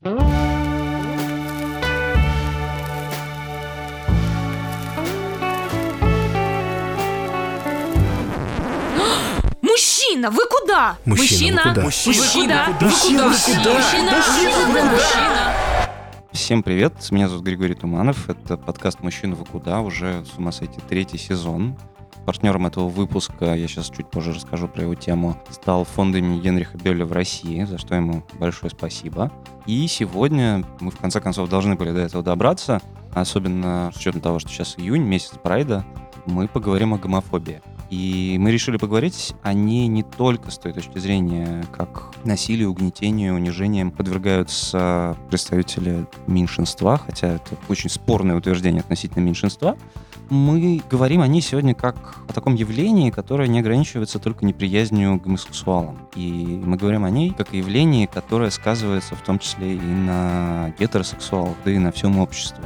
Мужчина, вы куда? Мужчина, вы куда? Мужчина, вы куда? Мужчина, куда? Мужчина, вы куда? Мужчина. Всем привет, меня зовут Григорий Туманов, это подкаст «Мужчина вы куда?» уже, с ума сойти, третий сезон. Партнером этого выпуска, я сейчас чуть позже расскажу про его тему, стал фонд имени Генриха Бёля в России, за что ему большое спасибо. И сегодня мы, в конце концов, должны были до этого добраться, особенно с учетом того, что сейчас июнь, месяц Прайда, мы поговорим о гомофобии. И мы решили поговорить о ней не только с той точки зрения, как насилию, угнетению, унижением подвергаются представители меньшинства, хотя это очень спорное утверждение относительно меньшинства. Мы говорим о ней сегодня как о таком явлении, которое не ограничивается только неприязнью к гомосексуалам. И мы говорим о ней как о явлении, которое сказывается в том числе и на гетеросексуалах, да и на всем обществе.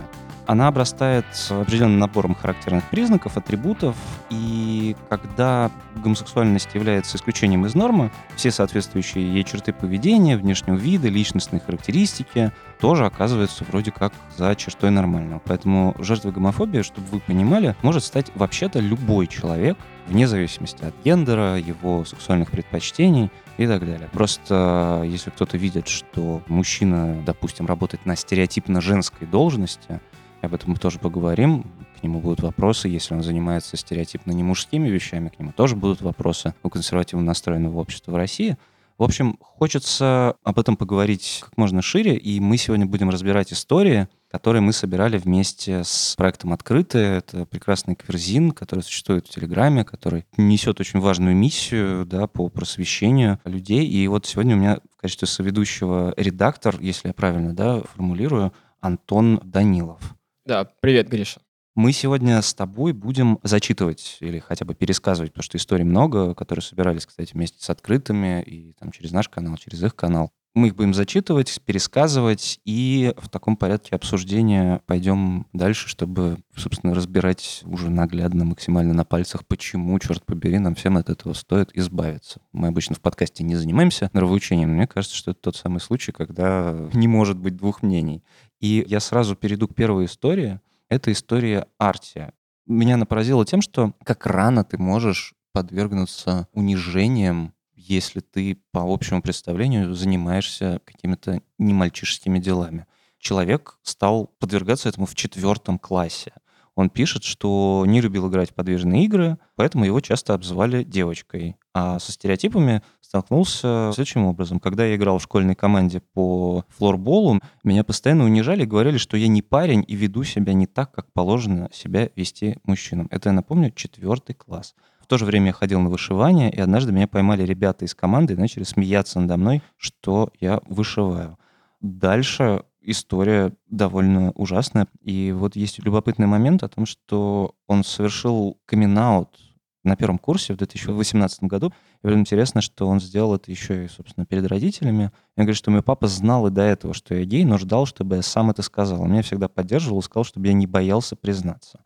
Она обрастает определенным набором характерных признаков, атрибутов, и когда гомосексуальность является исключением из нормы, все соответствующие ей черты поведения, внешнего вида, личностные характеристики тоже оказываются вроде как за чертой нормального. Поэтому жертвой гомофобии, чтобы вы понимали, может стать вообще-то любой человек, вне зависимости от гендера, его сексуальных предпочтений и так далее. Просто если кто-то видит, что мужчина, допустим, работает на стереотипно женской должности, об этом мы тоже поговорим. К нему будут вопросы. Если он занимается стереотипно не мужскими вещами, к нему тоже будут вопросы у консервативно настроенного общества в России. В общем, хочется об этом поговорить как можно шире, и мы сегодня будем разбирать истории, которые мы собирали вместе с проектом «Открыто». Это прекрасный кверзин, который существует в Телеграме, который несет очень важную миссию да, по просвещению людей. И вот сегодня у меня в качестве соведущего редактор, если я правильно да, формулирую, Антон Данилов. Да, привет, Гриша. Мы сегодня с тобой будем зачитывать или хотя бы пересказывать, потому что историй много, которые собирались, кстати, вместе с открытыми и там через наш канал, через их канал. Мы их будем зачитывать, пересказывать, и в таком порядке обсуждения пойдем дальше, чтобы, собственно, разбирать уже наглядно, максимально на пальцах, почему, черт побери, нам всем от этого стоит избавиться. Мы обычно в подкасте не занимаемся нравоучением, но мне кажется, что это тот самый случай, когда не может быть двух мнений. И я сразу перейду к первой истории. Это история Артия. Меня она поразила тем, что как рано ты можешь подвергнуться унижениям, если ты по общему представлению занимаешься какими-то немальчишескими делами. Человек стал подвергаться этому в четвертом классе. Он пишет, что не любил играть в подвижные игры, поэтому его часто обзывали девочкой. А со стереотипами столкнулся следующим образом. Когда я играл в школьной команде по флорболу, меня постоянно унижали и говорили, что я не парень и веду себя не так, как положено себя вести мужчинам. Это, я напомню, четвертый класс. В то же время я ходил на вышивание, и однажды меня поймали ребята из команды и начали смеяться надо мной, что я вышиваю. Дальше история довольно ужасная. И вот есть любопытный момент о том, что он совершил камин на первом курсе в 2018 году. И вот интересно, что он сделал это еще и, собственно, перед родителями. Я говорю, что мой папа знал и до этого, что я гей, но ждал, чтобы я сам это сказал. Он меня всегда поддерживал и сказал, чтобы я не боялся признаться.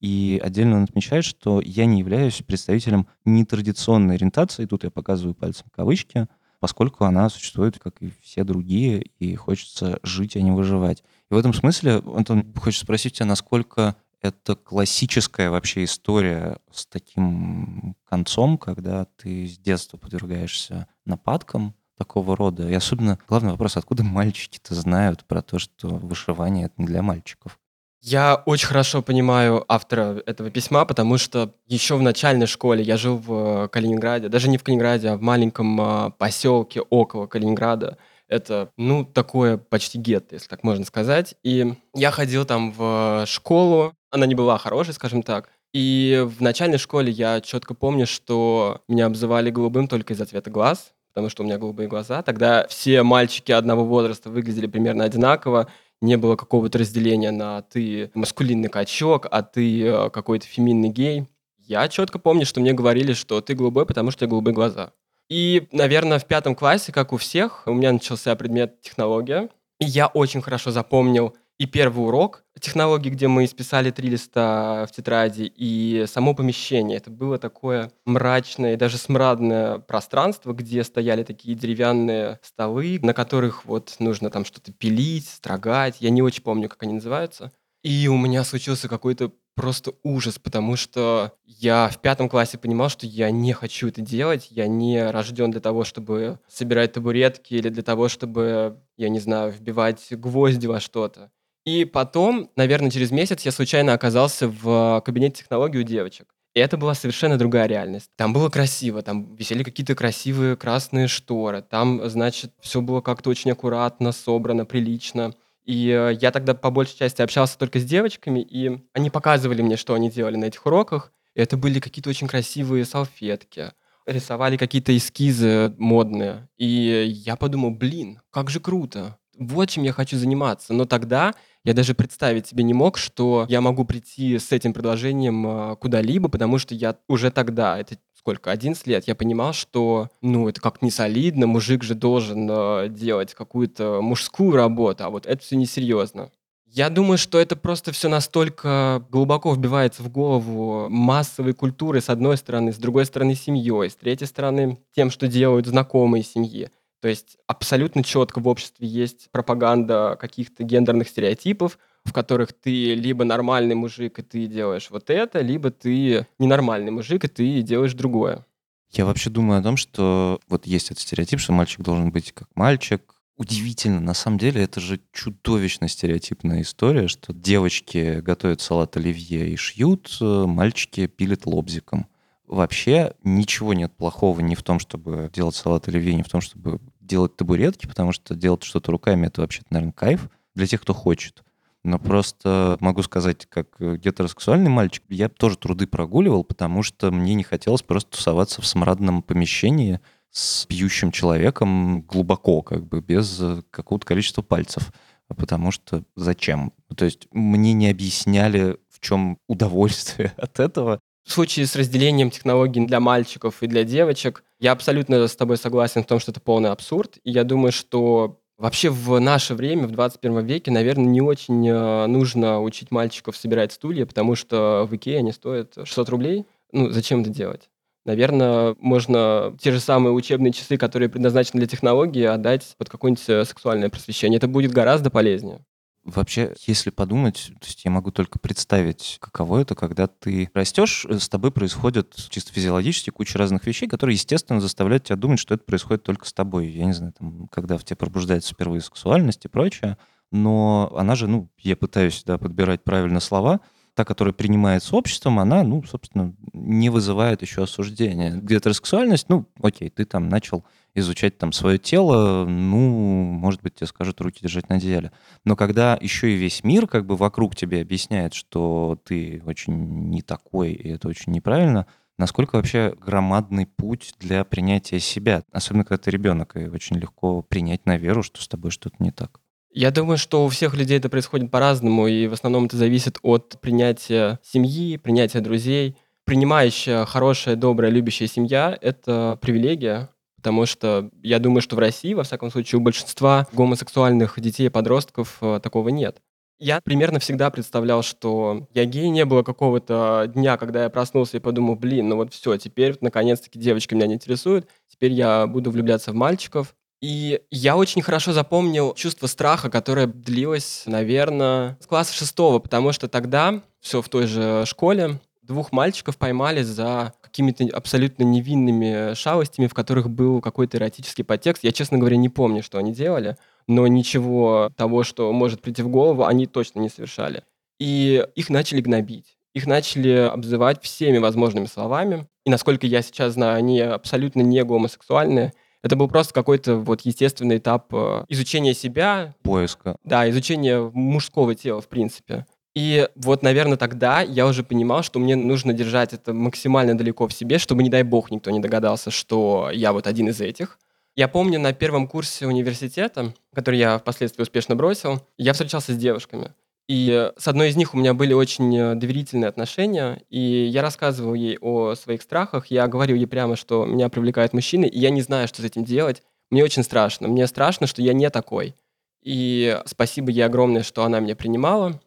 И отдельно он отмечает, что я не являюсь представителем нетрадиционной ориентации, тут я показываю пальцем кавычки, поскольку она существует, как и все другие, и хочется жить, а не выживать. И в этом смысле, Антон, хочет спросить тебя, насколько это классическая вообще история с таким концом, когда ты с детства подвергаешься нападкам такого рода. И особенно главный вопрос, откуда мальчики-то знают про то, что вышивание — это не для мальчиков? Я очень хорошо понимаю автора этого письма, потому что еще в начальной школе я жил в Калининграде, даже не в Калининграде, а в маленьком а, поселке около Калининграда. Это, ну, такое почти гетто, если так можно сказать. И я ходил там в школу, она не была хорошей, скажем так. И в начальной школе я четко помню, что меня обзывали голубым только из-за цвета глаз, потому что у меня голубые глаза. Тогда все мальчики одного возраста выглядели примерно одинаково, не было какого-то разделения на ты маскулинный качок, а ты э, какой-то феминный гей. Я четко помню, что мне говорили, что ты голубой, потому что у тебя голубые глаза. И, наверное, в пятом классе, как у всех, у меня начался предмет технология. И я очень хорошо запомнил И первый урок технологии, где мы исписали три листа в тетради, и само помещение. Это было такое мрачное даже смрадное пространство, где стояли такие деревянные столы, на которых вот нужно там что-то пилить, строгать. Я не очень помню, как они называются. И у меня случился какой-то просто ужас, потому что я в пятом классе понимал, что я не хочу это делать, я не рожден для того, чтобы собирать табуретки или для того, чтобы, я не знаю, вбивать гвозди во что-то. И потом, наверное, через месяц я случайно оказался в кабинете технологий у девочек. И это была совершенно другая реальность. Там было красиво, там висели какие-то красивые красные шторы, там, значит, все было как-то очень аккуратно, собрано, прилично. И э, я тогда по большей части общался только с девочками, и они показывали мне, что они делали на этих уроках. И это были какие-то очень красивые салфетки, рисовали какие-то эскизы модные. И я подумал, блин, как же круто. Вот чем я хочу заниматься. Но тогда я даже представить себе не мог, что я могу прийти с этим предложением э, куда-либо, потому что я уже тогда, это сколько, 11 лет, я понимал, что, ну, это как не солидно, мужик же должен э, делать какую-то мужскую работу, а вот это все несерьезно. Я думаю, что это просто все настолько глубоко вбивается в голову массовой культуры, с одной стороны, с другой стороны, семьей, с третьей стороны, тем, что делают знакомые семьи. То есть абсолютно четко в обществе есть пропаганда каких-то гендерных стереотипов, в которых ты либо нормальный мужик, и ты делаешь вот это, либо ты ненормальный мужик, и ты делаешь другое. Я вообще думаю о том, что вот есть этот стереотип, что мальчик должен быть как мальчик. Удивительно, на самом деле это же чудовищно стереотипная история, что девочки готовят салат оливье и шьют, э, мальчики пилят лобзиком. Вообще ничего нет плохого ни в том, чтобы делать салат оливье, ни в том, чтобы делать табуретки, потому что делать что-то руками — это вообще-то, наверное, кайф для тех, кто хочет. Но просто могу сказать, как гетеросексуальный мальчик, я тоже труды прогуливал, потому что мне не хотелось просто тусоваться в смрадном помещении с пьющим человеком глубоко, как бы, без какого-то количества пальцев. Потому что зачем? То есть мне не объясняли, в чем удовольствие от этого. В случае с разделением технологий для мальчиков и для девочек, я абсолютно с тобой согласен в том, что это полный абсурд. И я думаю, что Вообще в наше время, в 21 веке, наверное, не очень э, нужно учить мальчиков собирать стулья, потому что в Икее они стоят 600 рублей. Ну, зачем это делать? Наверное, можно те же самые учебные часы, которые предназначены для технологии, отдать под какое-нибудь э, сексуальное просвещение. Это будет гораздо полезнее. Вообще, если подумать, то есть я могу только представить, каково это, когда ты растешь, э, с тобой происходит чисто физиологически куча разных вещей, которые, естественно, заставляют тебя думать, что это происходит только с тобой. Я не знаю, там, когда в тебе пробуждается впервые сексуальность и прочее, но она же, ну, я пытаюсь да, подбирать правильно слова, та, которая принимается обществом, она, ну, собственно, не вызывает еще осуждения. Где-то сексуальность, ну, окей, ты там начал изучать там свое тело, ну, может быть, тебе скажут руки держать на деле. Но когда еще и весь мир как бы вокруг тебе объясняет, что ты очень не такой, и это очень неправильно, насколько вообще громадный путь для принятия себя, особенно когда ты ребенок, и очень легко принять на веру, что с тобой что-то не так. Я думаю, что у всех людей это происходит по-разному, и в основном это зависит от принятия семьи, принятия друзей. Принимающая, хорошая, добрая, любящая семья — это привилегия, потому что я думаю, что в России, во всяком случае, у большинства гомосексуальных детей и подростков э, такого нет. Я примерно всегда представлял, что я гей, не было какого-то дня, когда я проснулся и подумал, блин, ну вот все, теперь наконец-таки девочки меня не интересуют, теперь я буду влюбляться в мальчиков. И я очень хорошо запомнил чувство страха, которое длилось, наверное, с класса шестого, потому что тогда, все в той же школе, двух мальчиков поймали за какими-то абсолютно невинными шалостями, в которых был какой-то эротический подтекст. Я, честно говоря, не помню, что они делали, но ничего того, что может прийти в голову, они точно не совершали. И их начали гнобить. Их начали обзывать всеми возможными словами. И насколько я сейчас знаю, они абсолютно не гомосексуальные. Это был просто какой-то вот естественный этап э, изучения себя. Поиска. Да, изучения мужского тела, в принципе. И вот, наверное, тогда я уже понимал, что мне нужно держать это максимально далеко в себе, чтобы, не дай бог, никто не догадался, что я вот один из этих. Я помню, на первом курсе университета, который я впоследствии успешно бросил, я встречался с девушками. И с одной из них у меня были очень доверительные отношения, и я рассказывал ей о своих страхах, я говорил ей прямо, что меня привлекают мужчины, и я не знаю, что с этим делать. Мне очень страшно. Мне страшно, что я не такой. И спасибо ей огромное, что она меня принимала.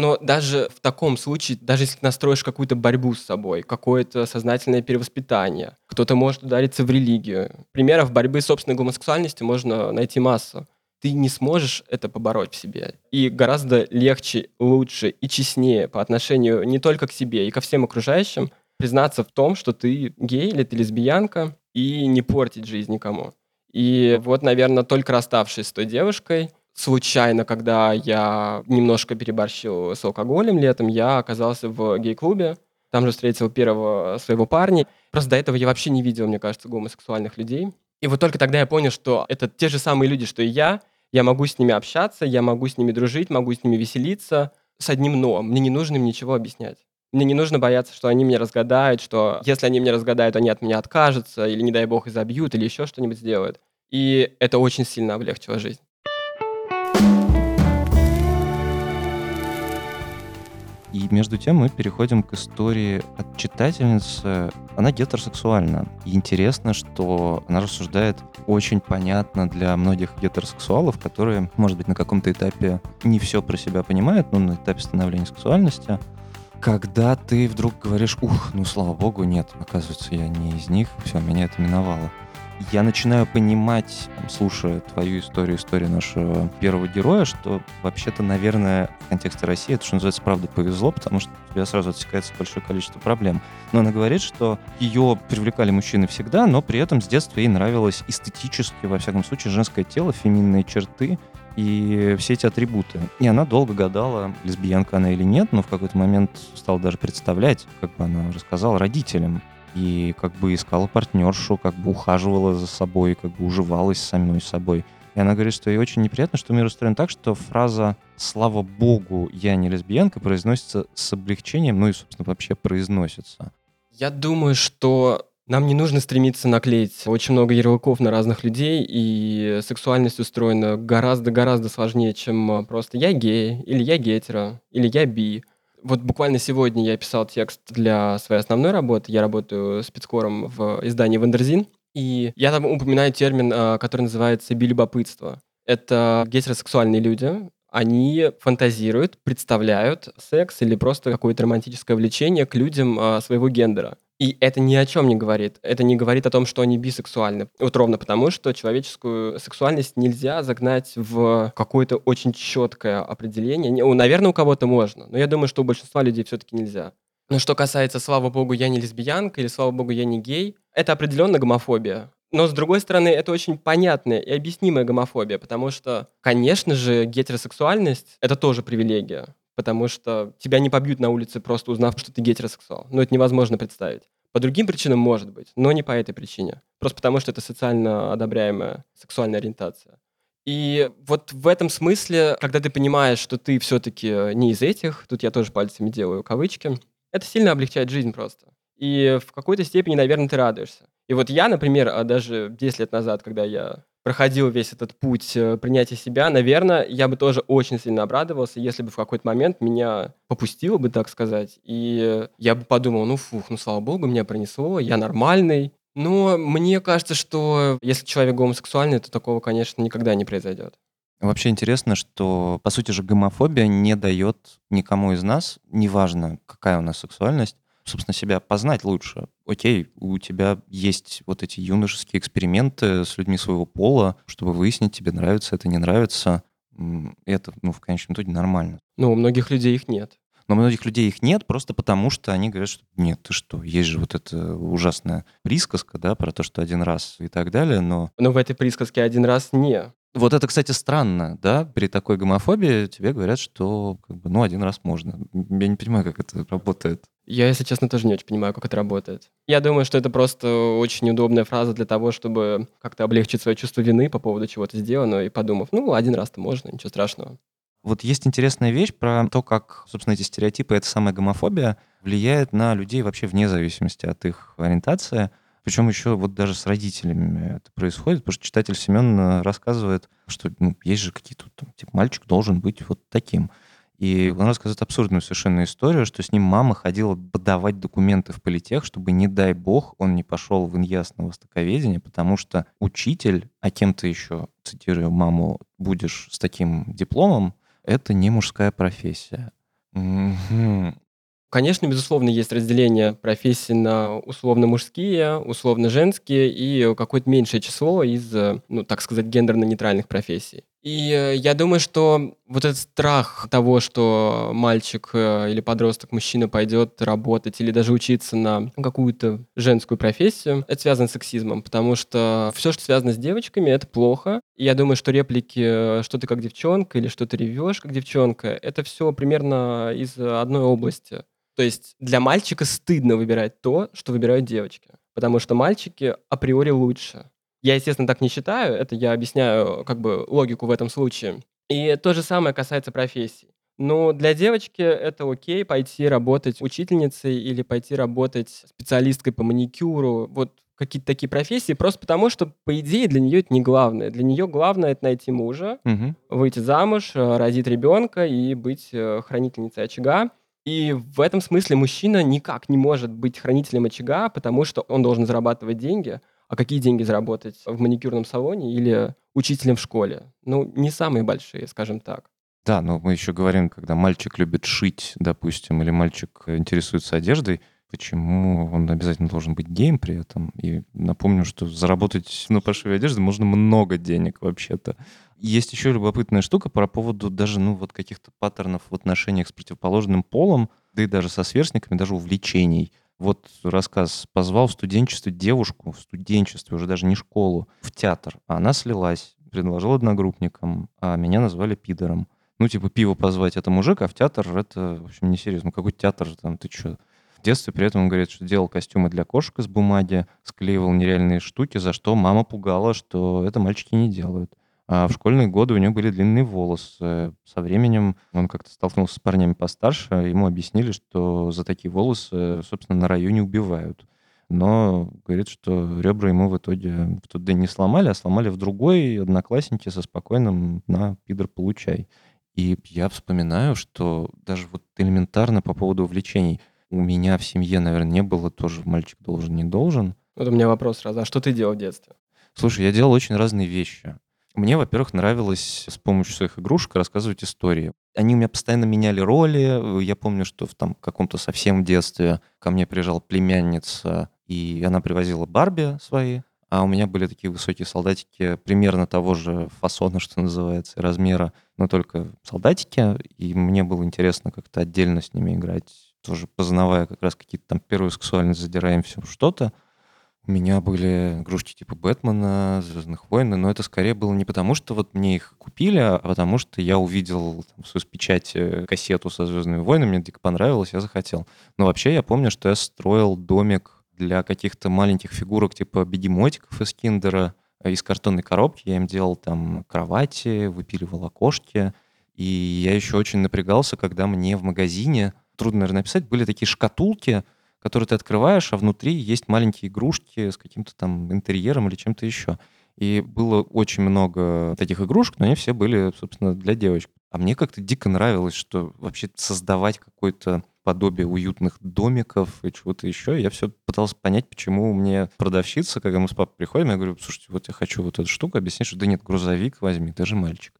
Но даже в таком случае, даже если настроишь какую-то борьбу с собой, какое-то сознательное перевоспитание, кто-то может удариться в религию. Примеров борьбы с собственной гомосексуальностью можно найти массу. Ты не сможешь это побороть в себе. И гораздо легче, лучше и честнее по отношению не только к себе и ко всем окружающим признаться в том, что ты гей или ты лесбиянка, и не портить жизнь никому. И вот, наверное, только расставшись с той девушкой, случайно, когда я немножко переборщил с алкоголем летом, я оказался в гей-клубе. Там же встретил первого своего парня. Просто до этого я вообще не видел, мне кажется, гомосексуальных людей. И вот только тогда я понял, что это те же самые люди, что и я. Я могу с ними общаться, я могу с ними дружить, могу с ними веселиться. С одним «но». Мне не нужно им ничего объяснять. Мне не нужно бояться, что они меня разгадают, что если они меня разгадают, они от меня откажутся, или, не дай бог, изобьют, или еще что-нибудь сделают. И это очень сильно облегчило жизнь. И между тем мы переходим к истории от читательницы. Она гетеросексуальна. И интересно, что она рассуждает очень понятно для многих гетеросексуалов, которые, может быть, на каком-то этапе не все про себя понимают, но на этапе становления сексуальности, когда ты вдруг говоришь, ух, ну слава богу, нет, оказывается, я не из них, все, меня это миновало я начинаю понимать, слушая твою историю, историю нашего первого героя, что вообще-то, наверное, в контексте России это, что называется, правда повезло, потому что у тебя сразу отсекается большое количество проблем. Но она говорит, что ее привлекали мужчины всегда, но при этом с детства ей нравилось эстетически, во всяком случае, женское тело, феминные черты, и все эти атрибуты. И она долго гадала, лесбиянка она или нет, но в какой-то момент стала даже представлять, как бы она рассказала родителям, и как бы искала партнершу, как бы ухаживала за собой, как бы уживалась с самой собой. И она говорит, что ей очень неприятно, что мир устроен так, что фраза «Слава Богу, я не лесбиянка» произносится с облегчением, ну и, собственно, вообще произносится. Я думаю, что нам не нужно стремиться наклеить очень много ярлыков на разных людей, и сексуальность устроена гораздо-гораздо сложнее, чем просто «я гей», или «я гетеро», или «я би». Вот буквально сегодня я писал текст для своей основной работы. Я работаю спецкором в издании «Wonderzine». И я там упоминаю термин, а, который называется «билюбопытство». Это гетеросексуальные люди, они фантазируют, представляют секс или просто какое-то романтическое влечение к людям а, своего гендера. И это ни о чем не говорит. Это не говорит о том, что они бисексуальны. Вот ровно потому, что человеческую сексуальность нельзя загнать в какое-то очень четкое определение. Наверное, у кого-то можно, но я думаю, что у большинства людей все-таки нельзя. Но что касается «слава богу, я не лесбиянка» или «слава богу, я не гей», это определенно гомофобия. Но, с другой стороны, это очень понятная и объяснимая гомофобия, потому что, конечно же, гетеросексуальность — это тоже привилегия потому что тебя не побьют на улице, просто узнав, что ты гетеросексуал. Но это невозможно представить. По другим причинам может быть, но не по этой причине. Просто потому, что это социально одобряемая сексуальная ориентация. И вот в этом смысле, когда ты понимаешь, что ты все-таки не из этих, тут я тоже пальцами делаю кавычки, это сильно облегчает жизнь просто. И в какой-то степени, наверное, ты радуешься. И вот я, например, а даже 10 лет назад, когда я проходил весь этот путь э, принятия себя, наверное, я бы тоже очень сильно обрадовался, если бы в какой-то момент меня попустило бы, так сказать, и я бы подумал, ну фух, ну слава богу, меня пронесло, я нормальный. Но мне кажется, что если человек гомосексуальный, то такого, конечно, никогда не произойдет. Вообще интересно, что, по сути же, гомофобия не дает никому из нас, неважно, какая у нас сексуальность, собственно, себя познать лучше. Окей, у тебя есть вот эти юношеские эксперименты с людьми своего пола, чтобы выяснить, тебе нравится это, не нравится. Это, ну, в конечном итоге нормально. Но у многих людей их нет. Но у многих людей их нет просто потому, что они говорят, что нет, ты что, есть же вот эта ужасная присказка, да, про то, что один раз и так далее, но... Но в этой присказке один раз не. Вот это, кстати, странно, да, при такой гомофобии тебе говорят, что как бы, ну, один раз можно. Я не понимаю, как это работает. Я, если честно, тоже не очень понимаю, как это работает. Я думаю, что это просто очень удобная фраза для того, чтобы как-то облегчить свое чувство вины по поводу чего-то сделанного и подумав, ну, один раз-то можно, ничего страшного. Вот есть интересная вещь про то, как, собственно, эти стереотипы, эта самая гомофобия влияет на людей вообще вне зависимости от их ориентации. Причем еще вот даже с родителями это происходит, потому что читатель Семен рассказывает, что ну, есть же какие-то, типа, мальчик должен быть вот таким. И он рассказывает абсурдную совершенно историю, что с ним мама ходила подавать документы в политех, чтобы, не дай бог, он не пошел в иньяс на востоковедение, потому что учитель, а кем ты еще, цитирую маму, будешь с таким дипломом, это не мужская профессия. Конечно, безусловно, есть разделение профессий на условно-мужские, условно-женские и какое-то меньшее число из, э, ну, так сказать, гендерно-нейтральных профессий. И э, я думаю, что вот этот страх того, что мальчик э, или подросток, мужчина пойдет работать или даже учиться на какую-то женскую профессию, это связано с сексизмом, потому что все, что связано с девочками, это плохо. И я думаю, что реплики «что ты как девчонка» или «что ты ревешь как девчонка» — это все примерно из одной области. То есть для мальчика стыдно выбирать то, что выбирают девочки, потому что мальчики априори лучше. Я, естественно, так не считаю, это я объясняю как бы логику в этом случае. И то же самое касается профессий. Но для девочки это окей пойти работать учительницей или пойти работать специалисткой по маникюру, вот какие-то такие профессии, просто потому что, по идее, для нее это не главное. Для нее главное это найти мужа, Мгм. выйти замуж, э, родить ребенка и быть э, хранительницей очага. И в этом смысле мужчина никак не может быть хранителем очага, потому что он должен зарабатывать деньги. А какие деньги заработать в маникюрном салоне или учителем в школе? Ну, не самые большие, скажем так. Да, но мы еще говорим, когда мальчик любит шить, допустим, или мальчик интересуется одеждой, почему он обязательно должен быть геем при этом? И напомню, что заработать на пошиве одежды можно много денег вообще-то. Есть еще любопытная штука про поводу даже, ну, вот каких-то паттернов в отношениях с противоположным полом, да и даже со сверстниками, даже увлечений. Вот рассказ. Позвал в студенчестве девушку, в студенчестве, уже даже не школу, в театр. А она слилась, предложил одногруппникам, а меня назвали пидором. Ну, типа, пиво позвать это мужик, а в театр это, в общем, несерьезно. Ну, какой театр там, ты что? В детстве при этом он говорит, что делал костюмы для кошек из бумаги, склеивал нереальные штуки, за что мама пугала, что это мальчики не делают. А в школьные годы у него были длинные волосы. Со временем он как-то столкнулся с парнями постарше, ему объяснили, что за такие волосы, собственно, на районе убивают. Но говорит, что ребра ему в итоге в тот день не сломали, а сломали в другой одноклассники со спокойным «на, пидор, получай». И я вспоминаю, что даже вот элементарно по поводу увлечений. У меня в семье, наверное, не было тоже мальчик должен, не должен. Вот у меня вопрос сразу. А что ты делал в детстве? Слушай, я делал очень разные вещи. Мне, во-первых, нравилось с помощью своих игрушек рассказывать истории. Они у меня постоянно меняли роли. Я помню, что в там каком-то совсем детстве ко мне приезжала племянница, и она привозила Барби свои, а у меня были такие высокие солдатики примерно того же фасона, что называется, размера, но только солдатики, и мне было интересно как-то отдельно с ними играть, тоже познавая как раз какие-то там первую сексуальность, задираем все что-то. У меня были игрушки типа Бэтмена, Звездных войн, но это скорее было не потому, что вот мне их купили, а потому что я увидел там, с печати кассету со Звездными войнами, мне дико понравилось, я захотел. Но вообще я помню, что я строил домик для каких-то маленьких фигурок типа бегемотиков из киндера, из картонной коробки. Я им делал там кровати, выпиливал окошки. И я еще очень напрягался, когда мне в магазине, трудно, наверное, написать, были такие шкатулки, которые ты открываешь, а внутри есть маленькие игрушки с каким-то там интерьером или чем-то еще. И было очень много таких игрушек, но они все были, собственно, для девочек. А мне как-то дико нравилось, что вообще создавать какое-то подобие уютных домиков и чего-то еще. Я все пытался понять, почему мне продавщица, когда мы с папой приходим, я говорю, слушайте, вот я хочу вот эту штуку, объяснить, что да нет, грузовик возьми, ты же мальчик.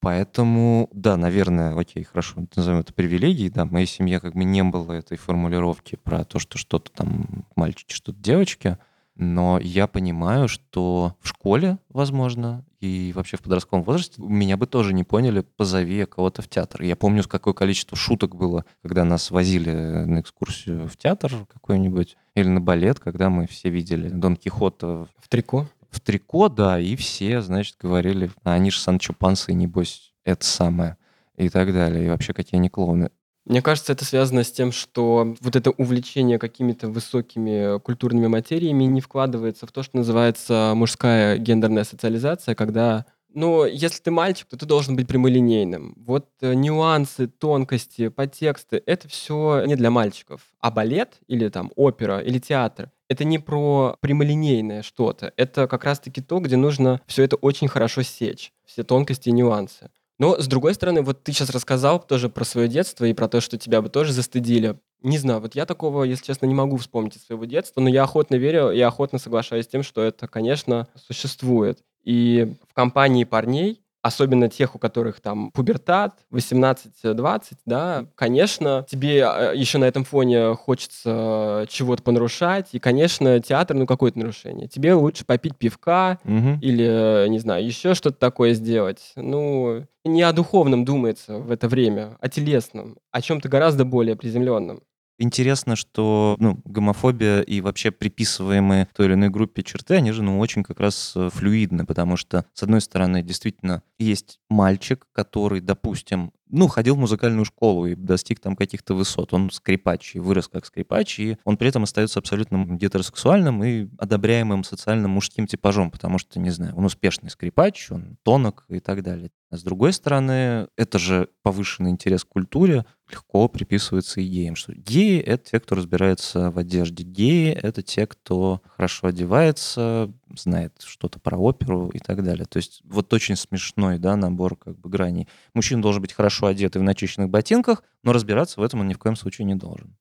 Поэтому, да, наверное, окей, хорошо, назовем это привилегией, да, в моей семье как бы не было этой формулировки про то, что что-то там мальчики, что-то девочки, но я понимаю, что в школе, возможно, и вообще в подростковом возрасте меня бы тоже не поняли, позови кого-то в театр. Я помню, какое количество шуток было, когда нас возили на экскурсию в театр какой-нибудь или на балет, когда мы все видели Дон Кихота В трико? В трико, да, и все, значит, говорили, а они же Санчо Панса, и небось, это самое, и так далее. И вообще, какие они клоуны. Мне кажется, это связано с тем, что вот это увлечение какими-то высокими культурными материями не вкладывается в то, что называется мужская гендерная социализация, когда ну, если ты мальчик, то ты должен быть прямолинейным. Вот э, нюансы, тонкости, подтексты — это все не для мальчиков. А балет или там опера или театр — это не про прямолинейное что-то. Это как раз-таки то, где нужно все это очень хорошо сечь, все тонкости и нюансы. Но, с другой стороны, вот ты сейчас рассказал тоже про свое детство и про то, что тебя бы тоже застыдили. Не знаю, вот я такого, если честно, не могу вспомнить из своего детства, но я охотно верю и охотно соглашаюсь с тем, что это, конечно, существует. И в компании парней особенно тех, у которых там пубертат, 18-20, да, конечно, тебе а, еще на этом фоне хочется чего-то понарушать, и, конечно, театр, ну, какое-то нарушение. Тебе лучше попить пивка Мгм. или, не знаю, еще что-то такое сделать. Ну, не о духовном думается в это время, а телесном, о чем-то гораздо более приземленном. Интересно, что ну, гомофобия и вообще приписываемые той или иной группе черты, они же ну, очень как раз э, флюидны, потому что, с одной стороны, действительно есть мальчик, который, допустим, ну, ходил в музыкальную школу и достиг там каких-то высот. Он скрипач и вырос как скрипач, и он при этом остается абсолютно гетеросексуальным и одобряемым социальным мужским типажом, потому что, не знаю, он успешный скрипач, он тонок и так далее. С другой стороны, это же повышенный интерес к культуре легко приписывается и геям, что геи — это те, кто разбирается в одежде. Геи — это те, кто хорошо одевается, знает что-то про оперу и так далее. То есть вот очень смешной да, набор как бы граней. Мужчина должен быть хорошо одет и в начищенных ботинках, но разбираться в этом он ни в коем случае не должен.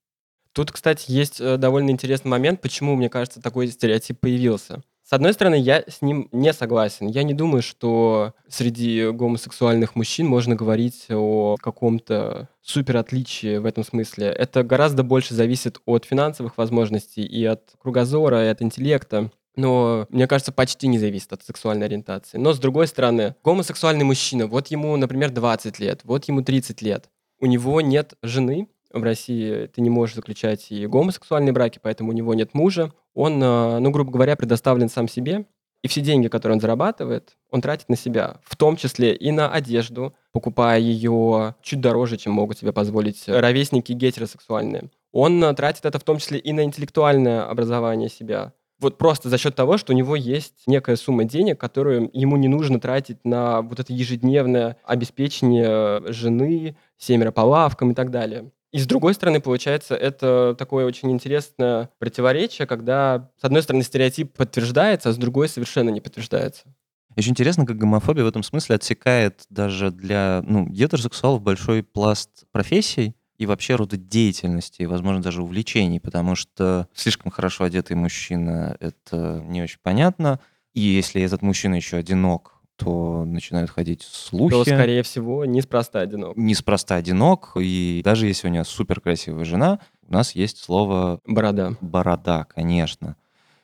Тут, кстати, есть э, довольно интересный момент, почему, мне кажется, такой стереотип появился. С одной стороны, я с ним не согласен. Я не думаю, что среди гомосексуальных мужчин можно говорить о каком-то супер отличии в этом смысле. Это гораздо больше зависит от финансовых возможностей и от кругозора, и от интеллекта. Но, мне кажется, почти не зависит от сексуальной ориентации. Но, с другой стороны, гомосексуальный мужчина, вот ему, например, 20 лет, вот ему 30 лет, у него нет жены, в России ты не можешь заключать и гомосексуальные браки, поэтому у него нет мужа. Он, э, ну, грубо говоря, предоставлен сам себе, и все деньги, которые он зарабатывает, он тратит на себя, в том числе и на одежду, покупая ее чуть дороже, чем могут себе позволить ровесники гетеросексуальные. Он э, тратит это в том числе и на интеллектуальное образование себя. Вот просто за счет того, что у него есть некая сумма денег, которую ему не нужно тратить на вот это ежедневное обеспечение жены, семеро по лавкам и так далее. И с другой стороны, получается, это такое очень интересное противоречие, когда, с одной стороны, стереотип подтверждается, а с другой совершенно не подтверждается. Очень интересно, как гомофобия в этом смысле отсекает даже для ну, гетеросексуалов большой пласт профессий и вообще рода деятельности, и, возможно, даже увлечений, потому что слишком хорошо одетый мужчина — это не очень понятно. И если этот мужчина еще одинок, то начинают ходить слухи. То, скорее всего, неспроста одинок. Неспроста одинок, и даже если у него супер красивая жена, у нас есть слово Борода. борода, конечно.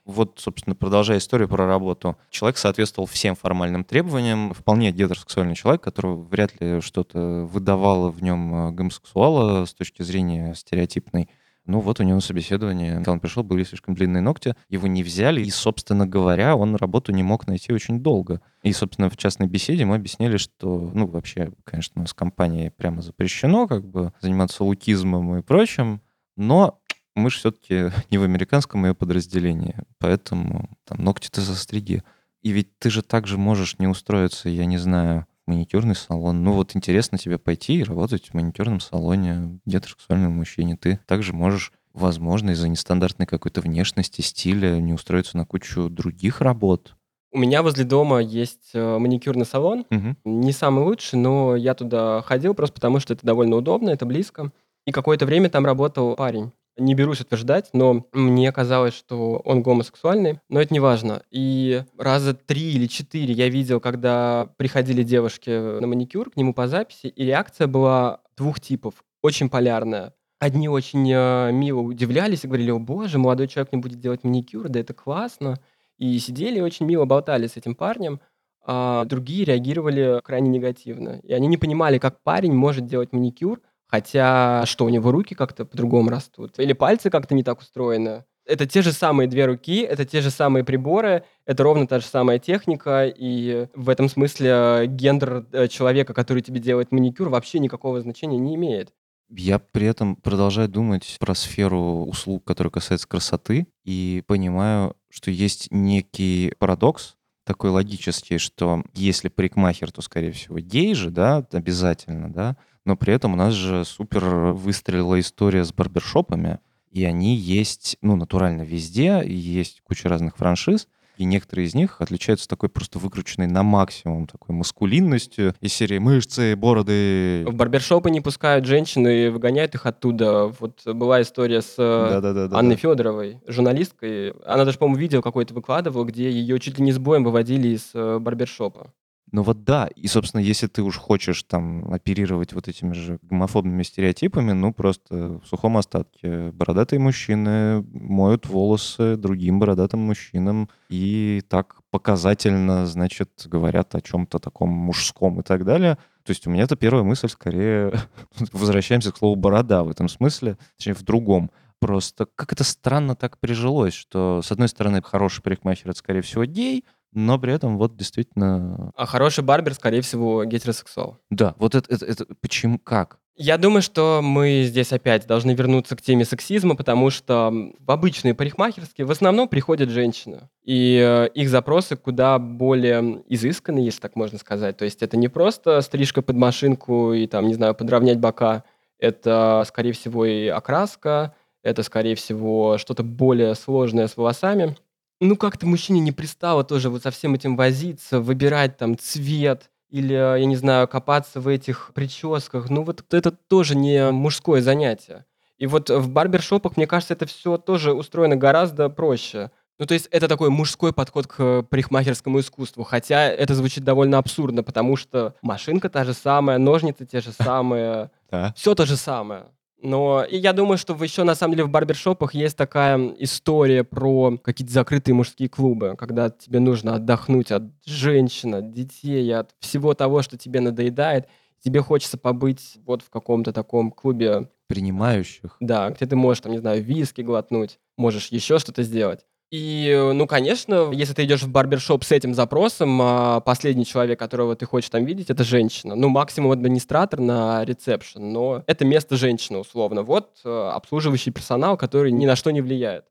Вот, собственно, продолжая историю про работу. Человек соответствовал всем формальным требованиям. Вполне гетеросексуальный человек, который вряд ли что-то выдавало в нем э, гомосексуала с точки зрения стереотипной. Ну вот у него собеседование, когда он пришел, были слишком длинные ногти, его не взяли, и, собственно говоря, он работу не мог найти очень долго. И, собственно, в частной беседе мы объяснили, что, ну, вообще, конечно, у нас компании прямо запрещено как бы заниматься лукизмом и прочим, но мы же все-таки не в американском ее подразделении, поэтому там ногти-то застриги. И ведь ты же также можешь не устроиться, я не знаю, маникюрный салон. Ну вот интересно тебе пойти и работать в маникюрном салоне гетеросексуальному мужчине. Ты также можешь возможно, из-за нестандартной какой-то внешности, стиля, не устроиться на кучу других работ. У меня возле дома есть э, маникюрный салон. Мгм. Не самый лучший, но я туда ходил просто потому, что это довольно удобно, это близко. И какое-то время там работал парень. Не берусь утверждать, но мне казалось, что он гомосексуальный, но это не важно. И раза три или четыре я видел, когда приходили девушки на маникюр к нему по записи, и реакция была двух типов, очень полярная. Одни очень э, мило удивлялись и говорили, о боже, молодой человек не будет делать маникюр, да это классно. И сидели очень мило болтали с этим парнем, а другие реагировали крайне негативно. И они не понимали, как парень может делать маникюр, хотя что, у него руки как-то по-другому растут? Или пальцы как-то не так устроены? Это те же самые две руки, это те же самые приборы, это ровно та же самая техника, и в этом смысле э, гендер э, человека, который тебе делает маникюр, вообще никакого значения не имеет. Я при этом продолжаю думать про сферу услуг, которые касаются красоты, и понимаю, что есть некий парадокс, такой логический, что если парикмахер, то, скорее всего, гей же, да, обязательно, да, но при этом у нас же супер выстрелила история с барбершопами, и они есть, ну, натурально везде, и есть куча разных франшиз, И некоторые из них отличаются такой просто выкрученной на максимум такой маскулинностью из серии мышцы, бороды. В барбершопы не пускают женщин и выгоняют их оттуда. Вот была история с э, Да-да-да-да-да. Анной Федоровой, журналисткой. Она даже, по-моему, видео какое-то выкладывала, где ее чуть ли не с боем выводили из э, барбершопа. Ну вот да, и, собственно, если ты уж хочешь там оперировать вот этими же гомофобными стереотипами, ну просто в сухом остатке. Бородатые мужчины моют волосы другим бородатым мужчинам и так показательно, значит, говорят о чем-то таком мужском и так далее. То есть у меня это первая мысль скорее... Возвращаемся к слову «борода» в этом смысле, точнее, в другом. Просто как это странно так прижилось, что, с одной стороны, хороший парикмахер — это, скорее всего, гей, но при этом вот действительно... А хороший барбер, скорее всего, гетеросексуал. Да, вот это, это, это почему, как? Я думаю, что мы здесь опять должны вернуться к теме сексизма, потому что в обычные парикмахерские в основном приходят женщины. И э, их запросы куда более изысканные, если так можно сказать. То есть это не просто стрижка под машинку и там, не знаю, подровнять бока. Это, скорее всего, и окраска, это, скорее всего, что-то более сложное с волосами. Ну, как-то мужчине не пристало тоже вот со всем этим возиться, выбирать там цвет, или, я не знаю, копаться в этих прическах. Ну, вот это тоже не мужское занятие. И вот в барбершопах, мне кажется, это все тоже устроено гораздо проще. Ну, то есть это такой мужской подход к парикмахерскому искусству. Хотя это звучит довольно абсурдно, потому что машинка та же самая, ножницы те же самые, все то же самое. Но я думаю, что еще на самом деле в барбершопах есть такая история про какие-то закрытые мужские клубы, когда тебе нужно отдохнуть от женщин, от детей, от всего того, что тебе надоедает. Тебе хочется побыть вот в каком-то таком клубе, Принимающих. да, где ты можешь, там, не знаю, виски глотнуть, можешь еще что-то сделать. И, э, ну, конечно, если ты идешь в барбершоп с этим запросом, а последний человек, которого ты хочешь там видеть, это женщина. Ну, максимум администратор на ресепшн, но это место женщины, условно. Вот э, обслуживающий персонал, который ни на что не влияет.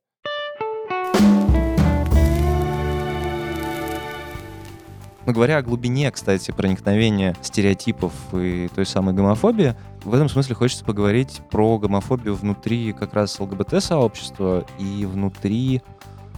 Но говоря о глубине, кстати, проникновения стереотипов и той самой гомофобии, в этом смысле хочется поговорить про гомофобию внутри как раз ЛГБТ-сообщества и внутри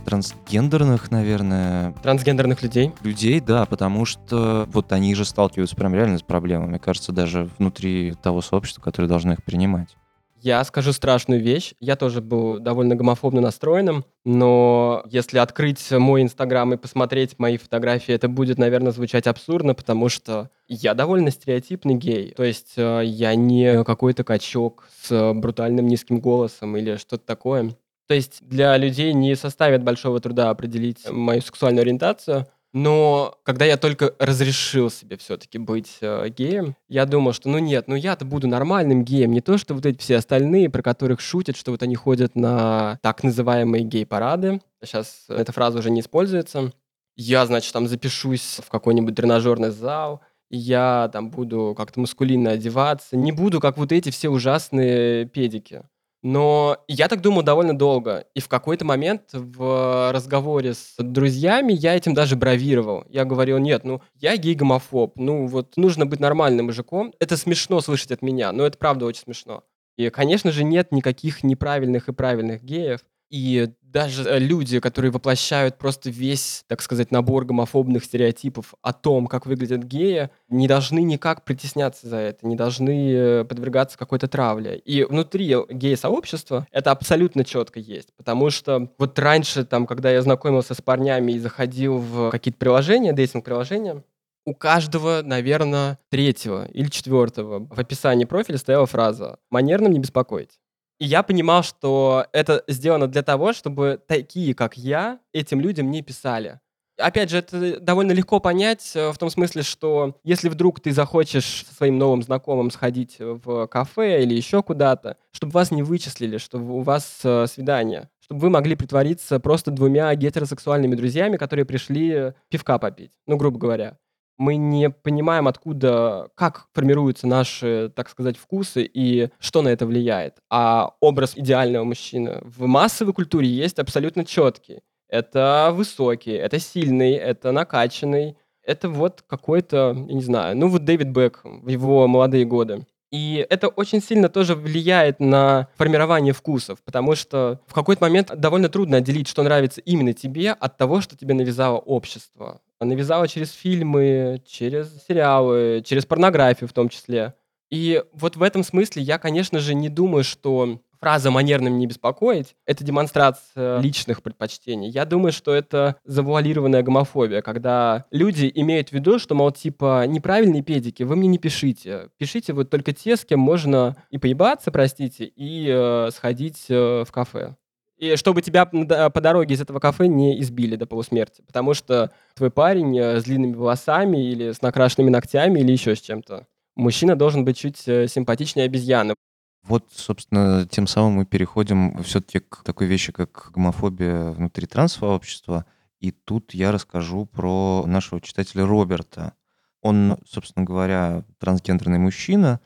трансгендерных, наверное, Трансгендерных людей. людей, да, потому что вот они же сталкиваются прям реально с проблемами, кажется, даже внутри того сообщества, которое должно их принимать. Я скажу страшную вещь. Я тоже был довольно гомофобно настроенным, но если открыть мой Инстаграм и посмотреть мои фотографии, это будет, наверное, звучать абсурдно, потому что я довольно стереотипный гей. То есть э, я не какой-то качок с брутальным низким голосом или что-то такое. То есть для людей не составит большого труда определить мою сексуальную ориентацию, но когда я только разрешил себе все-таки быть э, геем, я думал, что ну нет, ну я-то буду нормальным геем, не то, что вот эти все остальные, про которых шутят, что вот они ходят на так называемые гей-парады. Сейчас эта фраза уже не используется. Я, значит, там запишусь в какой-нибудь тренажерный зал, я там буду как-то маскулинно одеваться, не буду как вот эти все ужасные педики. Но я так думал довольно долго. И в какой-то момент в разговоре с друзьями я этим даже бравировал. Я говорил, нет, ну, я гей-гомофоб. Ну, вот нужно быть нормальным мужиком. Это смешно слышать от меня, но это правда очень смешно. И, конечно же, нет никаких неправильных и правильных геев. И даже э, люди, которые воплощают просто весь, так сказать, набор гомофобных стереотипов о том, как выглядят геи, не должны никак притесняться за это, не должны э, подвергаться какой-то травле. И внутри гей-сообщества это абсолютно четко есть. Потому что вот раньше, там, когда я знакомился с парнями и заходил в какие-то приложения, дейтинг-приложения, у каждого, наверное, третьего или четвертого в описании профиля стояла фраза «манерным не беспокоить». И я понимал, что это сделано для того, чтобы такие, как я, этим людям не писали. Опять же, это довольно легко понять э, в том смысле, что если вдруг ты захочешь со своим новым знакомым сходить в кафе или еще куда-то, чтобы вас не вычислили, чтобы у вас э, свидание, чтобы вы могли притвориться просто двумя гетеросексуальными друзьями, которые пришли пивка попить, ну, грубо говоря мы не понимаем, откуда, как формируются наши, так сказать, вкусы и что на это влияет. А образ идеального мужчины в массовой культуре есть абсолютно четкий. Это высокий, это сильный, это накачанный, это вот какой-то, я не знаю, ну вот Дэвид Бек в его молодые годы. И это очень сильно тоже влияет на формирование вкусов, потому что в какой-то момент довольно трудно отделить, что нравится именно тебе, от того, что тебе навязало общество. Навязало через фильмы, через сериалы, через порнографию в том числе. И вот в этом смысле я, конечно же, не думаю, что фраза «манерным не беспокоить» — это демонстрация личных предпочтений. Я думаю, что это завуалированная гомофобия, когда люди имеют в виду, что, мол, типа, неправильные педики вы мне не пишите. Пишите вот только те, с кем можно и поебаться, простите, и э, сходить э, в кафе. И чтобы тебя по дороге из этого кафе не избили до полусмерти. Потому что твой парень э, с длинными волосами или с накрашенными ногтями или еще с чем-то. Мужчина должен быть чуть э, симпатичнее обезьяны. Вот, собственно, тем самым мы переходим все-таки к такой вещи, как гомофобия внутри транс-сообщества. И тут я расскажу про нашего читателя Роберта. Он, собственно говоря, трансгендерный мужчина,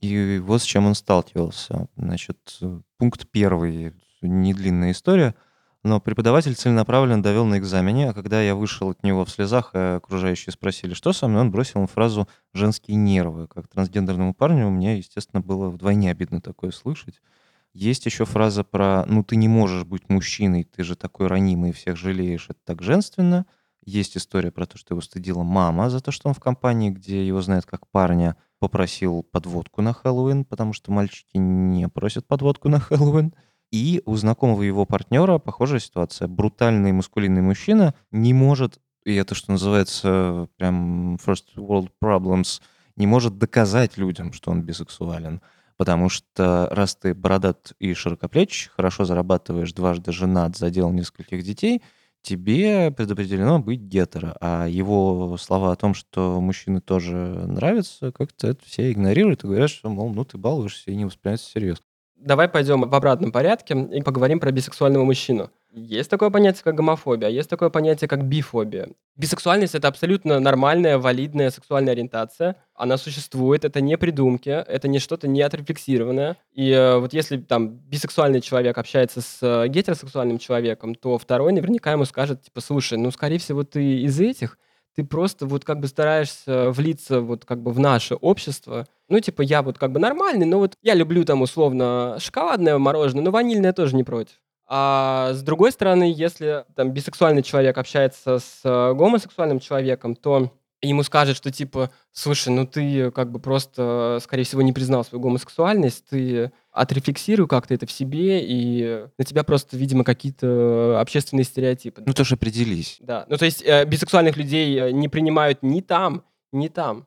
и вот с чем он сталкивался. Значит, пункт первый, недлинная история — но преподаватель целенаправленно довел на экзамене, а когда я вышел от него в слезах, а окружающие спросили, что со мной, он бросил ему фразу «женские нервы». Как трансгендерному парню мне, естественно, было вдвойне обидно такое слышать. Есть еще фраза про «ну ты не можешь быть мужчиной, ты же такой ранимый и всех жалеешь, это так женственно». Есть история про то, что его стыдила мама за то, что он в компании, где его знают как парня, попросил подводку на Хэллоуин, потому что мальчики не просят подводку на Хэллоуин. И у знакомого его партнера похожая ситуация. Брутальный мускулинный мужчина не может, и это что называется прям first world problems, не может доказать людям, что он бисексуален. Потому что раз ты бородат и широкоплеч, хорошо зарабатываешь, дважды женат, задел нескольких детей, тебе предопределено быть гетеро. А его слова о том, что мужчины тоже нравятся, как-то это все игнорируют и говорят, что, мол, ну ты балуешься и не воспринимается всерьез давай пойдем в обратном порядке и поговорим про бисексуального мужчину. Есть такое понятие, как гомофобия, есть такое понятие, как бифобия. Бисексуальность — это абсолютно нормальная, валидная сексуальная ориентация. Она существует, это не придумки, это не что-то не отрефлексированное. И э, вот если там бисексуальный человек общается с э, гетеросексуальным человеком, то второй наверняка ему скажет, типа, слушай, ну, скорее всего, ты из этих, ты просто вот как бы стараешься влиться вот как бы в наше общество. Ну, типа, я вот как бы нормальный, но вот я люблю там условно шоколадное мороженое, но ванильное тоже не против. А с другой стороны, если там бисексуальный человек общается с э, гомосексуальным человеком, то ему скажет, что типа, слушай, ну ты как бы просто, скорее всего, не признал свою гомосексуальность, ты отрефлексируй как-то это в себе, и на тебя просто, видимо, какие-то общественные стереотипы. Ну, тоже определись. Да, ну то есть э, бисексуальных людей э, не принимают ни там, ни там.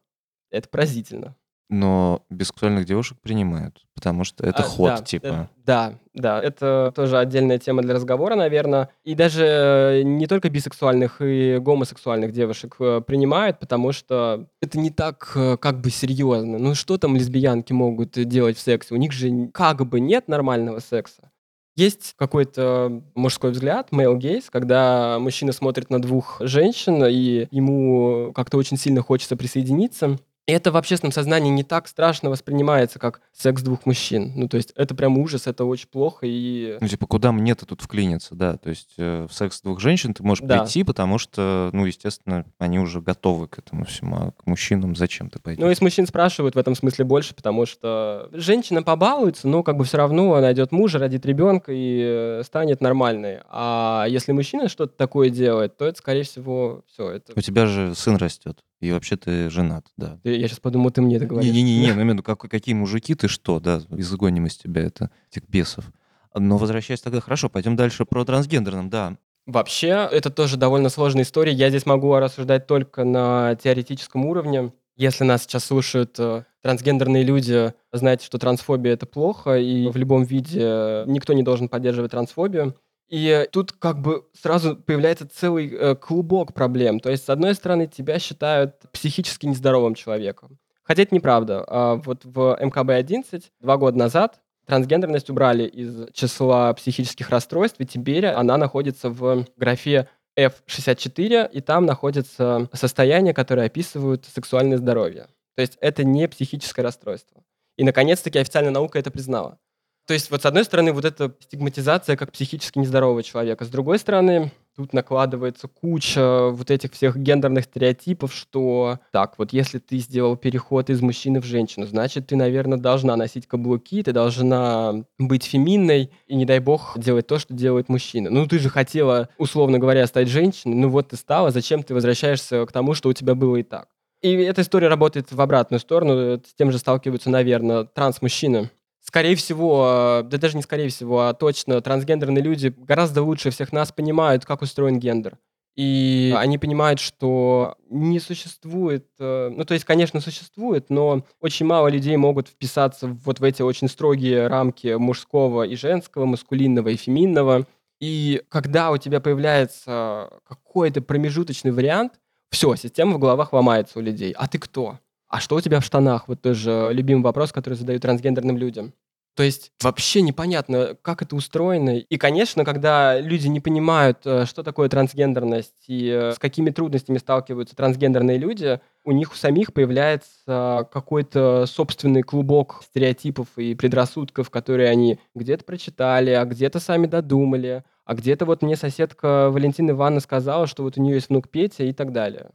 Это поразительно но бисексуальных девушек принимают, потому что это а, ход, да, типа. Да, да, это тоже отдельная тема для разговора, наверное. И даже не только бисексуальных и гомосексуальных девушек э, принимают, потому что это не так э, как бы серьезно. Ну что там лесбиянки могут делать в сексе? У них же как бы нет нормального секса. Есть какой-то мужской взгляд, male gaze, когда мужчина смотрит на двух женщин, и ему как-то очень сильно хочется присоединиться. И это в общественном сознании не так страшно воспринимается, как секс двух мужчин. Ну, то есть это прям ужас, это очень плохо. И... Ну, типа, куда мне-то тут вклиниться, да? То есть э, в секс двух женщин ты можешь да. прийти, потому что, ну, естественно, они уже готовы к этому всему. А к мужчинам зачем ты пойдешь? Ну, и с мужчин спрашивают в этом смысле больше, потому что женщина побалуется, но как бы все равно она найдет мужа, родит ребенка и э, станет нормальной. А если мужчина что-то такое делает, то это, скорее всего, все. Это... У тебя же сын растет. И вообще ты женат, да. Я сейчас подумал, ты мне это говоришь. Не-не-не, ну, именно как, какие мужики, ты что, да, изгоним из тебя это, этих бесов. Но возвращаясь тогда, хорошо, пойдем дальше про трансгендерным, да. Вообще, это тоже довольно сложная история. Я здесь могу рассуждать только на теоретическом уровне. Если нас сейчас слушают э, трансгендерные люди, знаете, что трансфобия — это плохо, и в любом виде никто не должен поддерживать трансфобию. И тут как бы сразу появляется целый э, клубок проблем. То есть, с одной стороны, тебя считают психически нездоровым человеком. Хотя это неправда. А вот в МКБ-11 два года назад трансгендерность убрали из числа психических расстройств, и теперь она находится в графе F64, и там находятся состояния, которые описывают сексуальное здоровье. То есть это не психическое расстройство. И, наконец-таки, официальная наука это признала. То есть вот с одной стороны вот эта стигматизация как психически нездорового человека, с другой стороны тут накладывается куча вот этих всех гендерных стереотипов, что так, вот если ты сделал переход из мужчины в женщину, значит, ты, наверное, должна носить каблуки, ты должна быть феминной и, не дай бог, делать то, что делает мужчина. Ну, ты же хотела, условно говоря, стать женщиной, ну вот ты стала, зачем ты возвращаешься к тому, что у тебя было и так? И эта история работает в обратную сторону, с тем же сталкиваются, наверное, транс-мужчины скорее всего, да даже не скорее всего, а точно трансгендерные люди гораздо лучше всех нас понимают, как устроен гендер. И они понимают, что не существует, э, ну то есть, конечно, существует, но очень мало людей могут вписаться вот в эти очень строгие рамки мужского и женского, маскулинного и феминного. И когда у тебя появляется какой-то промежуточный вариант, все, система в головах ломается у людей. А ты кто? А что у тебя в штанах? Вот тоже любимый вопрос, который задают трансгендерным людям. То есть вообще непонятно, как это устроено. И, конечно, когда люди не понимают, э, что такое трансгендерность и э, с какими трудностями сталкиваются трансгендерные люди, у них у самих появляется какой-то собственный клубок стереотипов и предрассудков, которые они где-то прочитали, а где-то сами додумали, а где-то вот мне соседка Валентина Ивановна сказала, что вот у нее есть внук Петя и так далее.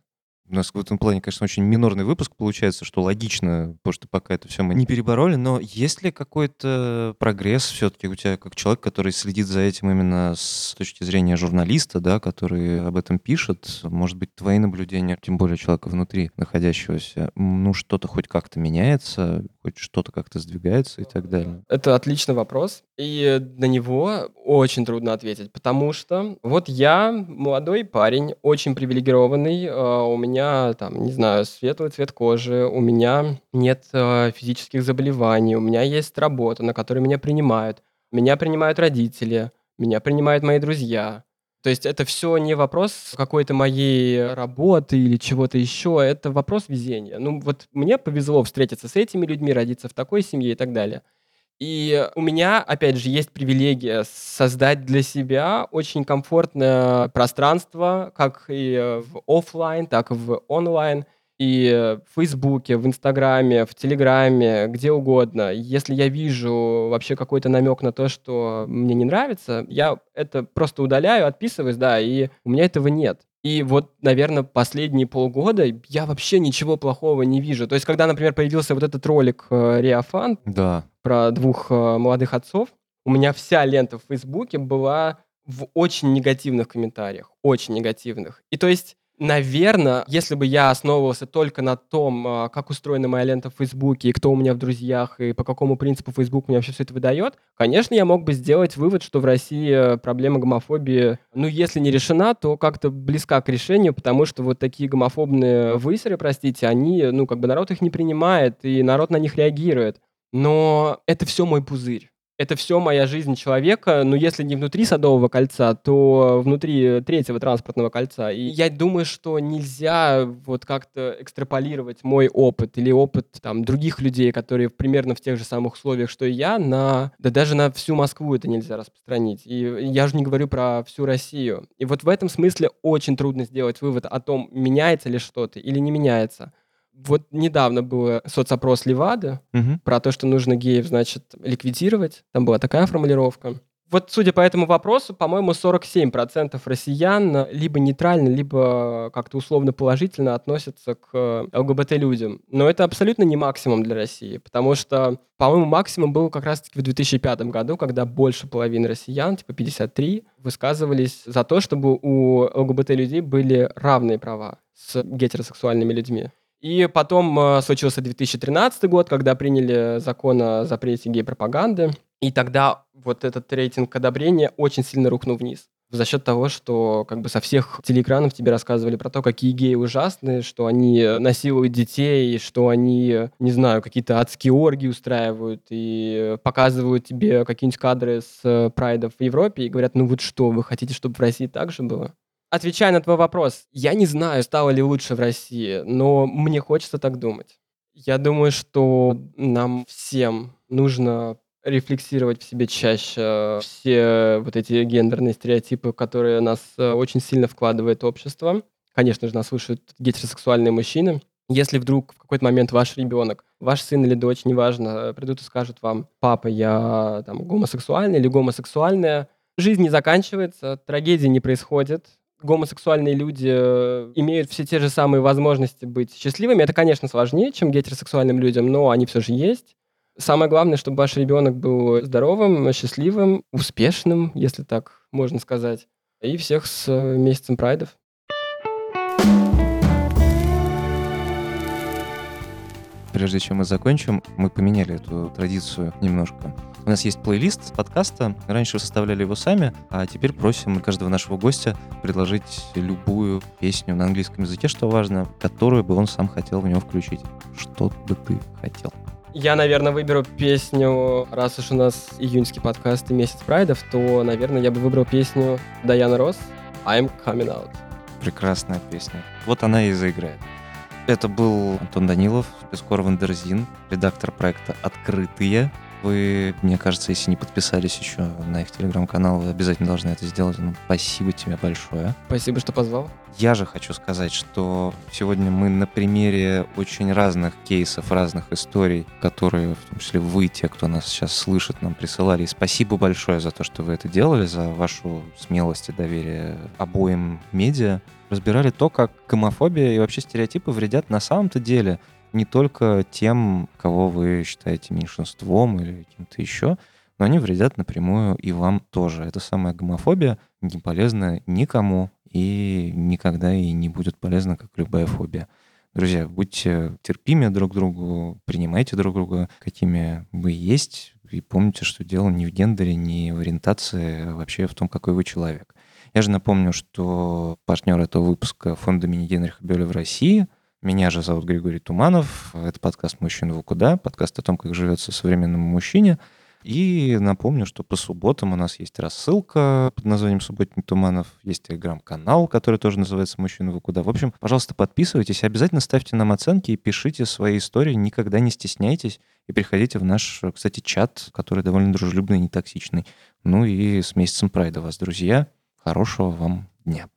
У нас в этом плане, конечно, очень минорный выпуск получается, что логично, потому что пока это все мы не перебороли, но есть ли какой-то прогресс все-таки у тебя как человек, который следит за этим именно с точки зрения журналиста, да, который об этом пишет, может быть, твои наблюдения, тем более человека внутри находящегося, ну, что-то хоть как-то меняется, хоть что-то как-то сдвигается и так далее? Это отличный вопрос, и на него очень трудно ответить, потому что вот я молодой парень, очень привилегированный, а, у меня меня, там, не знаю, светлый цвет кожи, у меня нет э, физических заболеваний, у меня есть работа, на которой меня принимают. Меня принимают родители, меня принимают мои друзья. То есть это все не вопрос какой-то моей работы или чего-то еще, это вопрос везения. Ну вот мне повезло встретиться с этими людьми, родиться в такой семье и так далее. И у меня, опять же, есть привилегия создать для себя очень комфортное пространство, как и в офлайн, так и в онлайн, и в Фейсбуке, в Инстаграме, в Телеграме, где угодно. Если я вижу вообще какой-то намек на то, что мне не нравится, я это просто удаляю, отписываюсь, да, и у меня этого нет. И вот, наверное, последние полгода я вообще ничего плохого не вижу. То есть, когда, например, появился вот этот ролик э, Риафан да. про двух э, молодых отцов, у меня вся лента в Фейсбуке была в очень негативных комментариях, очень негативных. И то есть Наверное, если бы я основывался только на том, а, как устроена моя лента в Фейсбуке, и кто у меня в друзьях, и по какому принципу Фейсбук мне вообще все это выдает, конечно, я мог бы сделать вывод, что в России проблема гомофобии, ну, если не решена, то как-то близка к решению, потому что вот такие гомофобные высеры, простите, они, ну, как бы народ их не принимает, и народ на них реагирует. Но это все мой пузырь это все моя жизнь человека, но если не внутри Садового кольца, то внутри третьего транспортного кольца. И я думаю, что нельзя вот как-то экстраполировать мой опыт или опыт там других людей, которые примерно в тех же самых условиях, что и я, на, да даже на всю Москву это нельзя распространить. И я же не говорю про всю Россию. И вот в этом смысле очень трудно сделать вывод о том, меняется ли что-то или не меняется. Вот недавно был соцопрос Левады угу. про то, что нужно геев, значит, ликвидировать. Там была такая формулировка. Вот, судя по этому вопросу, по-моему, 47% россиян либо нейтрально, либо как-то условно положительно относятся к ЛГБТ-людям. Но это абсолютно не максимум для России, потому что, по-моему, максимум был как раз-таки в 2005 году, когда больше половины россиян, типа 53, высказывались за то, чтобы у ЛГБТ-людей были равные права с гетеросексуальными людьми. И потом э, случился 2013 год, когда приняли закон о запрете гей-пропаганды. И тогда вот этот рейтинг одобрения очень сильно рухнул вниз. За счет того, что как бы со всех телеэкранов тебе рассказывали про то, какие геи ужасные, что они насилуют детей, что они, не знаю, какие-то адские оргии устраивают и показывают тебе какие-нибудь кадры с э, прайдов в Европе и говорят, ну вот что, вы хотите, чтобы в России так же было? Отвечая на твой вопрос, я не знаю, стало ли лучше в России, но мне хочется так думать. Я думаю, что нам всем нужно рефлексировать в себе чаще все вот эти гендерные стереотипы, которые нас э, очень сильно вкладывает общество. Конечно же, нас слушают гетеросексуальные мужчины. Если вдруг в какой-то момент ваш ребенок, ваш сын или дочь, неважно, придут и скажут вам, папа, я там гомосексуальный или гомосексуальная, Жизнь не заканчивается, трагедии не происходит. Гомосексуальные люди э, имеют все те же самые возможности быть счастливыми. Это, конечно, сложнее, чем гетеросексуальным людям, но они все же есть. Самое главное, чтобы ваш ребенок был здоровым, счастливым, успешным, если так можно сказать. И всех с э, месяцем прайдов. Прежде чем мы закончим, мы поменяли эту традицию немножко. У нас есть плейлист подкаста. Раньше составляли его сами, а теперь просим каждого нашего гостя предложить любую песню на английском языке, что важно, которую бы он сам хотел в него включить. Что бы ты хотел? Я, наверное, выберу песню, раз уж у нас июньский подкаст и месяц прайдов, то, наверное, я бы выбрал песню Дайана Росс «I'm Coming Out». Прекрасная песня. Вот она и заиграет. Это был Антон Данилов, спецкор Wonderzine, редактор проекта «Открытые». Вы, мне кажется, если не подписались еще на их телеграм-канал, вы обязательно должны это сделать. Ну, спасибо тебе большое. Спасибо, что позвал. Я же хочу сказать, что сегодня мы на примере очень разных кейсов, разных историй, которые, в том числе вы, те, кто нас сейчас слышит, нам присылали. И спасибо большое за то, что вы это делали, за вашу смелость и доверие обоим медиа. Разбирали то, как гомофобия и вообще стереотипы вредят на самом-то деле – не только тем, кого вы считаете меньшинством или кем-то еще, но они вредят напрямую и вам тоже. Это самая гомофобия не полезна никому и никогда и не будет полезна, как любая фобия. Друзья, будьте терпимы друг другу, принимайте друг друга, какими вы есть, и помните, что дело не в гендере, не в ориентации, а вообще в том, какой вы человек. Я же напомню, что партнер этого выпуска фонда имени Генриха Бёля в России — меня же зовут Григорий Туманов. Это подкаст «Мужчина в куда», подкаст о том, как живется современному мужчине. И напомню, что по субботам у нас есть рассылка под названием «Субботний Туманов», есть телеграм-канал, который тоже называется «Мужчина в куда». В общем, пожалуйста, подписывайтесь, обязательно ставьте нам оценки и пишите свои истории, никогда не стесняйтесь и приходите в наш, кстати, чат, который довольно дружелюбный и не токсичный. Ну и с месяцем прайда вас, друзья. Хорошего вам дня.